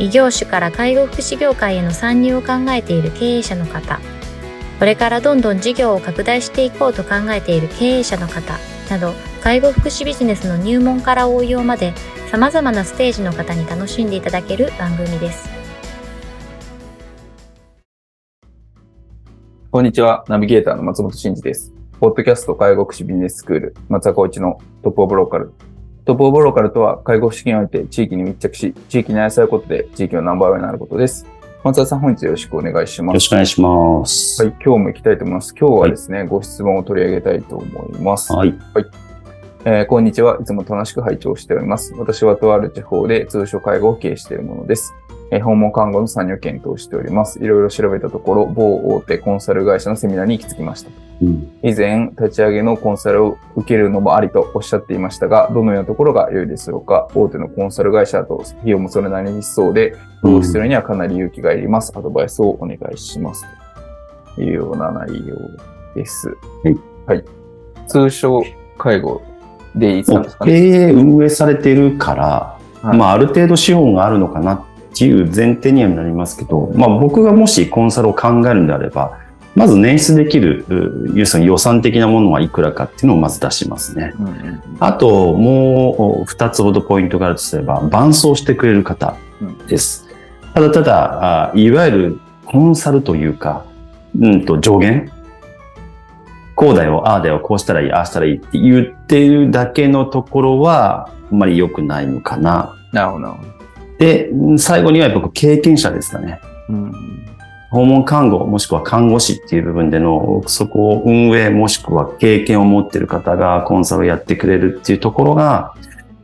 異業種から介護福祉業界への参入を考えている経営者の方、これからどんどん事業を拡大していこうと考えている経営者の方など、介護福祉ビジネスの入門から応用まで様々なステージの方に楽しんでいただける番組です。こんにちは、ナビゲーターの松本慎二です。ポッドキャスト介護福祉ビジネススクール、松田光一のトップオブローカルトップオブローカルとは、介護資金を置いて地域に密着し、地域に愛されることで地域のナンバーワンになることです。松田さん、本日よろしくお願いします。よろしくお願いします。はい、今日も行きたいと思います。今日はですね、はい、ご質問を取り上げたいと思います。はい。はい。えー、こんにちは。いつも楽しく拝聴しております。私はとある地方で通所介護を経営しているものです。え訪問看護の参入検討しております。いろいろ調べたところ、某大手コンサル会社のセミナーに行き着きました。うん、以前、立ち上げのコンサルを受けるのもありとおっしゃっていましたが、どのようなところが良いですろうか大手のコンサル会社と費用もそれなりにしそうで、投資するにはかなり勇気がいります。アドバイスをお願いします。というような内容です。はい。はい。通称介護でいいですか、ね、経営運営されてるから、はい、まあ、ある程度資本があるのかなっていう前提にはなりますけど、まあ、僕がもしコンサルを考えるんであれば、まず捻出できる、要するに予算的なものはいくらかっていうのをまず出しますね。あと、もう二つほどポイントがあるとすれば、伴走してくれる方です。ただただ、いわゆるコンサルというか、うんと上限こうだよ、ああだよ、こうしたらいい、ああしたらいいって言ってるだけのところは、あんまり良くないのかな。なるほど。で、最後にはやっぱ経験者ですかね。うん、訪問看護もしくは看護師っていう部分での、そこを運営もしくは経験を持っている方がコンサルをやってくれるっていうところが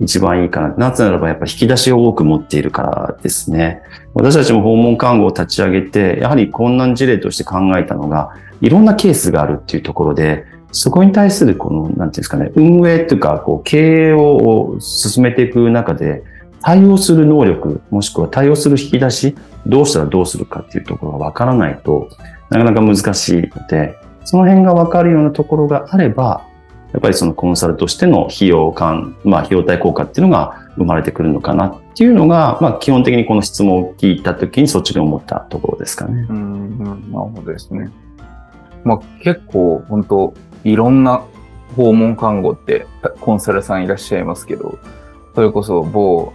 一番いいかな。なぜならばやっぱ引き出しを多く持っているからですね。私たちも訪問看護を立ち上げて、やはり困難事例として考えたのが、いろんなケースがあるっていうところで、そこに対するこの、なんていうんですかね、運営というか、こう、経営を進めていく中で、対応する能力、もしくは対応する引き出し、どうしたらどうするかっていうところがわからないとなかなか難しいので、その辺がわかるようなところがあれば、やっぱりそのコンサルとしての費用感、まあ費用対効果っていうのが生まれてくるのかなっていうのが、まあ基本的にこの質問を聞いたときにそっちに思ったところですかね。うん、なるほどですね。まあ結構本当いろんな訪問看護ってコンサルさんいらっしゃいますけど、それこそ某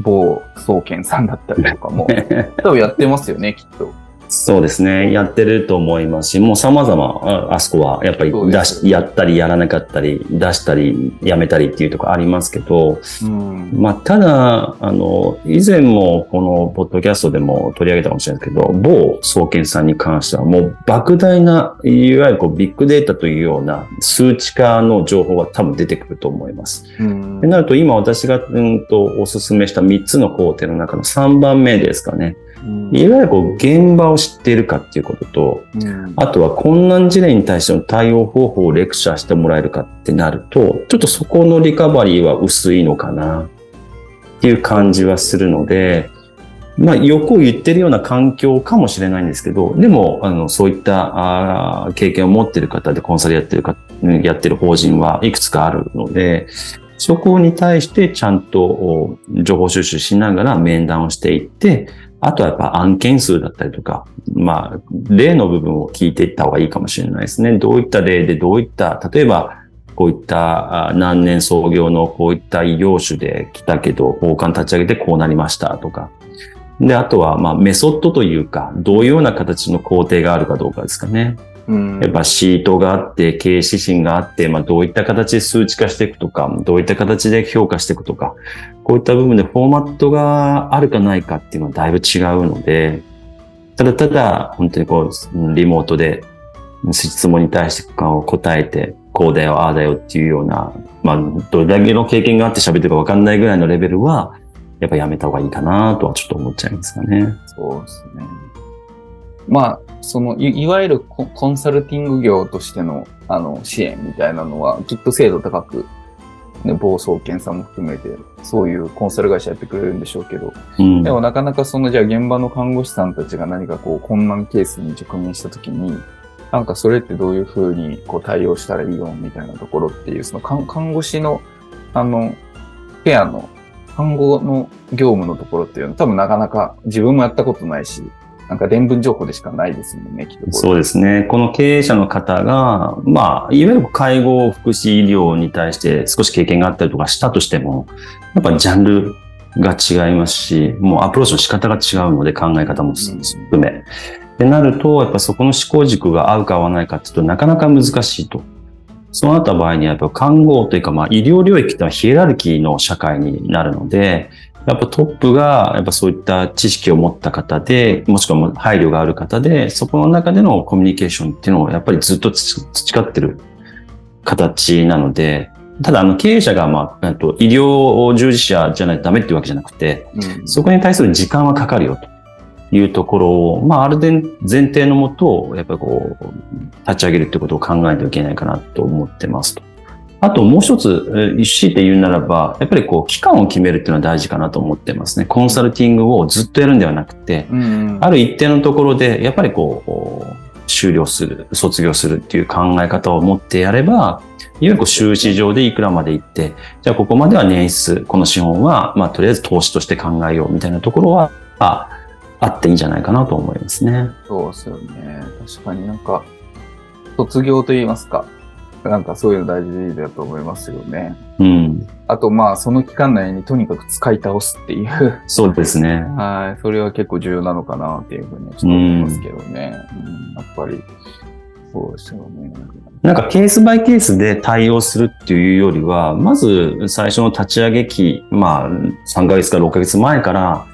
某総研さんだったりとかも、多分やってますよね、きっと。そうですね。やってると思いますし、もう様々、あそこはやっぱり出し、やったりやらなかったり、出したりやめたりっていうところありますけど、うん、まあ、ただ、あの、以前もこのポッドキャストでも取り上げたかもしれないですけど、某総研さんに関してはもう莫大な、いわゆるこうビッグデータというような数値化の情報は多分出てくると思います。うん、なると今私が、うんとお勧めした3つの工程の中の3番目ですかね。いわゆるこう現場を知っているかっていうことと、うん、あとは困難事例に対しての対応方法をレクチャーしてもらえるかってなると、ちょっとそこのリカバリーは薄いのかなっていう感じはするので、まあ、欲を言ってるような環境かもしれないんですけど、でも、あの、そういったあ経験を持っている方でコンサルやってるか、やってる法人はいくつかあるので、そこに対してちゃんと情報収集しながら面談をしていって、あとはやっぱ案件数だったりとか、まあ、例の部分を聞いていった方がいいかもしれないですね。どういった例で、どういった、例えば、こういった何年創業のこういった異業種で来たけど、交換立ち上げてこうなりましたとか。で、あとは、まあ、メソッドというか、どういうような形の工程があるかどうかですかね。やっぱシートがあって、経営指針があって、まあどういった形で数値化していくとか、どういった形で評価していくとか、こういった部分でフォーマットがあるかないかっていうのはだいぶ違うので、ただただ本当にこう、リモートで質問に対して答えて、こうだよ、ああだよっていうような、まあ、どれだけの経験があって喋ってるかわかんないぐらいのレベルは、やっぱやめた方がいいかなとはちょっと思っちゃいますかね。そうですね。まあ、そのい、いわゆるコンサルティング業としての、あの、支援みたいなのは、きっと精度高く、ね、暴走検査も含めて、そういうコンサル会社やってくれるんでしょうけど、うん、でもなかなかその、じゃあ現場の看護師さんたちが何かこう、困難ケースに直面したときに、なんかそれってどういうふうにこう対応したらいいのみたいなところっていう、その看護師の、あの、ケアの、看護の業務のところっていうのは多分なかなか自分もやったことないし、なんか伝聞情報でしかないですもんね、きっと。そうですね。この経営者の方が、まあ、いわゆる介護福祉医療に対して少し経験があったりとかしたとしても、やっぱジャンルが違いますし、もうアプローチの仕方が違うので考え方も含め。ってなると、やっぱそこの思考軸が合うか合わないかっていうとなかなか難しいと。そうなった場合には、やっぱ看護というか、まあ医療領域ってのはヒエラルキーの社会になるので、やっぱトップが、やっぱそういった知識を持った方で、もしくは配慮がある方で、そこの中でのコミュニケーションっていうのをやっぱりずっと培ってる形なので、ただ、あの、経営者が、まあ、と医療従事者じゃないとダメっていうわけじゃなくて、うん、そこに対する時間はかかるよというところを、まあ、ある前提のもと、やっぱりこう、立ち上げるってことを考えないといけないかなと思ってますと。あともう一つ、強いて言うならば、やっぱりこう、期間を決めるっていうのは大事かなと思ってますね。コンサルティングをずっとやるんではなくて、うん、ある一定のところで、やっぱりこう、終了する、卒業するっていう考え方を持ってやれば、いわゆるこう収支上でいくらまで行って、じゃあここまでは年数、この資本は、まあとりあえず投資として考えようみたいなところは、ああっていいんじゃないかなと思いますね。そうですよね。確かになんか、卒業と言いますか、なんかそういうの大事だと思いますよね。うん。あとまあその期間内にとにかく使い倒すっていう。そうですね。はい。それは結構重要なのかなっていうふうにちょっと思いますけどね。うん、やっぱり。そうですよね。なんかケースバイケースで対応するっていうよりは、まず最初の立ち上げ期、まあ3ヶ月から6ヶ月前から、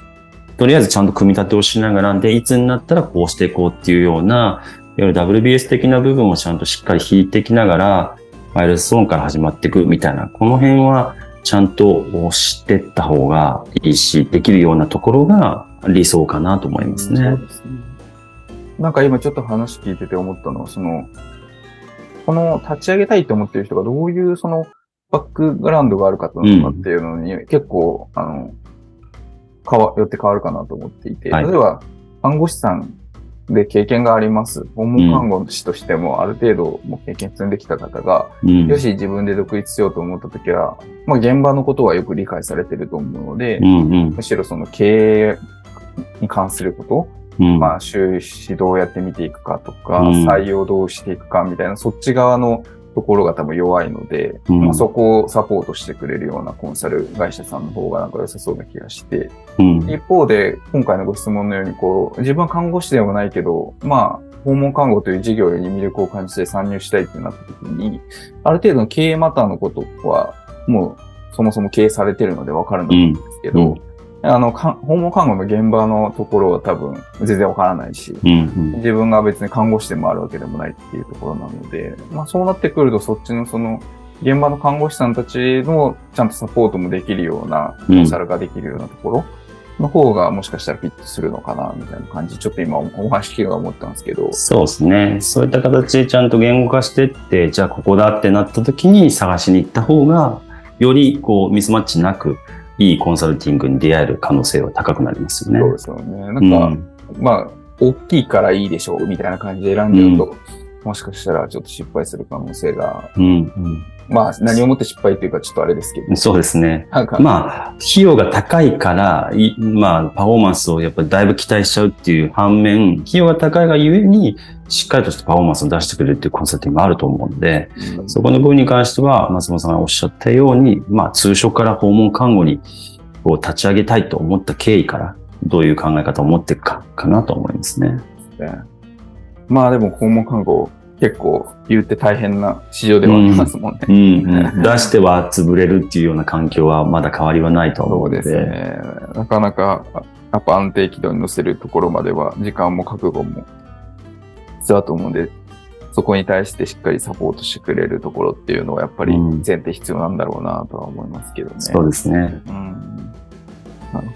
とりあえずちゃんと組み立てをしながら、で、いつになったらこうしていこうっていうような、いわゆる WBS 的な部分をちゃんとしっかり引いていきながら、マイルストーンから始まっていくみたいな、この辺はちゃんと知っていった方がいいし、できるようなところが理想かなと思いますね。そうですね。なんか今ちょっと話聞いてて思ったのは、その、この立ち上げたいと思ってる人がどういうそのバックグラウンドがあるかっていうのに、結構、あの、変わ、よって変わるかなと思っていて、例えば、看護師さんで経験があります。訪問看護師としてもある程度も経験積んできた方が、うん、よし自分で独立しようと思った時は、まあ現場のことはよく理解されてると思うので、うんうん、むしろその経営に関すること、うん、まあ収支どうやって見ていくかとか、採用どうしていくかみたいな、そっち側のところが多分弱いので、うん、まあ、そこをサポートしてくれるようなコンサル会社さんの方がなんか良さそうな気がして、うん、一方で今回のご質問のようにこう、自分は看護師ではないけど、まあ、訪問看護という事業に魅力を感じて参入したいってなった時に、ある程度の経営マターのことは、もうそもそも経営されてるのでわかるんですけど、うんあの、訪問看護の現場のところは多分全然わからないし、うんうん、自分が別に看護師でもあるわけでもないっていうところなので、まあそうなってくるとそっちのその、現場の看護師さんたちのちゃんとサポートもできるような、コンサルができるようなところの方がもしかしたらフィットするのかな、みたいな感じ、ちょっと今お話聞きが思ったんですけど。そうですね。そういった形でちゃんと言語化してって、じゃあここだってなった時に探しに行った方が、よりこうミスマッチなく、いいコンサルティングに出会える可能性は高くなりますよね。そうですよね。なんか、うん、まあ、大きいからいいでしょうみたいな感じで選んでると、うん、もしかしたらちょっと失敗する可能性が、うんうん、まあ、何をもって失敗っていうかちょっとあれですけど。そうですね。まあ、費用が高いから、まあ、パフォーマンスをやっぱりだいぶ期待しちゃうっていう反面、費用が高いがゆえに、しっかりとしたパフォーマンスを出してくれるっていうコンサルティングもあると思うんで、うん、そこの部分に関しては、松本さんがおっしゃったように、まあ、通所から訪問看護にを立ち上げたいと思った経緯から、どういう考え方を持っていくか、かなと思いますね。まあでも訪問看護結構言って大変な市場ではありますもんね。うんうんうん、出しては潰れるっていうような環境はまだ変わりはないと思うので。そうですね。なかなかやっぱ安定軌道に乗せるところまでは時間も覚悟も必要だと思うんで、そこに対してしっかりサポートしてくれるところっていうのはやっぱり前提必要なんだろうなとは思いますけどね。そうですね。うん。なる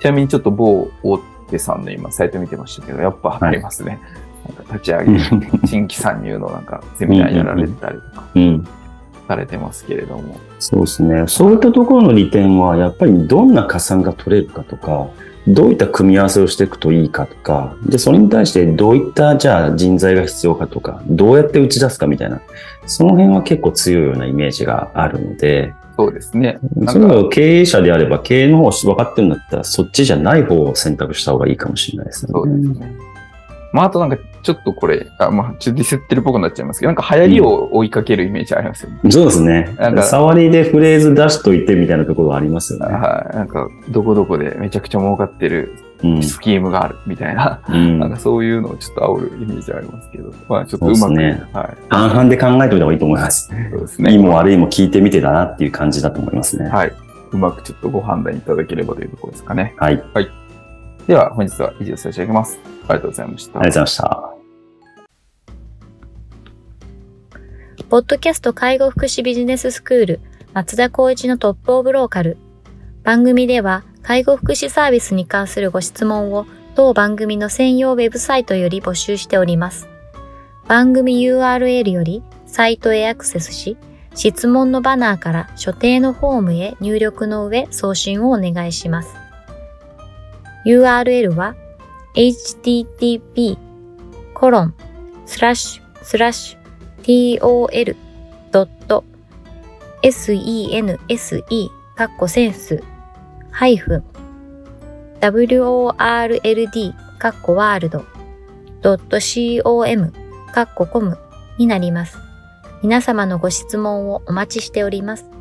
ちなみにちょっと某大手さんの今サイト見てましたけど、やっぱありますね。はい、立ち上げ、新規参入のなんかセミナーやられてたりとか、されてますけれども。そうですね。そういったところの利点は、やっぱりどんな加算が取れるかとか、どういった組み合わせをしていくといいかとか、で、それに対してどういったじゃあ人材が必要かとか、どうやって打ち出すかみたいな、その辺は結構強いようなイメージがあるので、そうですね。それは経営者であれば、経営の方分かってるんだったら、そっちじゃない方を選択した方がいいかもしれないですね。そうですね。まあ、あとなんか、ちょっとこれ、あまあ、ちょっとディスってるっぽくなっちゃいますけど、なんか流行りを追いかけるイメージありますよね。うん、そうですね。なんか、触りでフレーズ出しといてみたいなところはありますよね。はい。なんか、どこどこでめちゃくちゃ儲かってるスキームがあるみたいな、うん、なんかそういうのをちょっと煽るイメージありますけど、まあちょっとうまく。ね。はい。半々で考えておいた方がいいと思います。そうですね。いいも悪いも聞いてみてだなっていう感じだと思いますね。はい。うまくちょっとご判断いただければというところですかね。はい。はい。では、本日は以上差し上げます。ありがとうございました。ありがとうございました。ポッドキャスト介護福祉ビジネススクール松田光一のトップオブローカル。番組では介護福祉サービスに関するご質問を当番組の専用ウェブサイトより募集しております。番組 URL よりサイトへアクセスし、質問のバナーから所定のフォームへ入力の上送信をお願いします。URL は http コロンスラッシュスラッシュ tol.sense カッコセンスハイフン world カッコワールド .com カッココムになります。皆様のご質問をお待ちしております。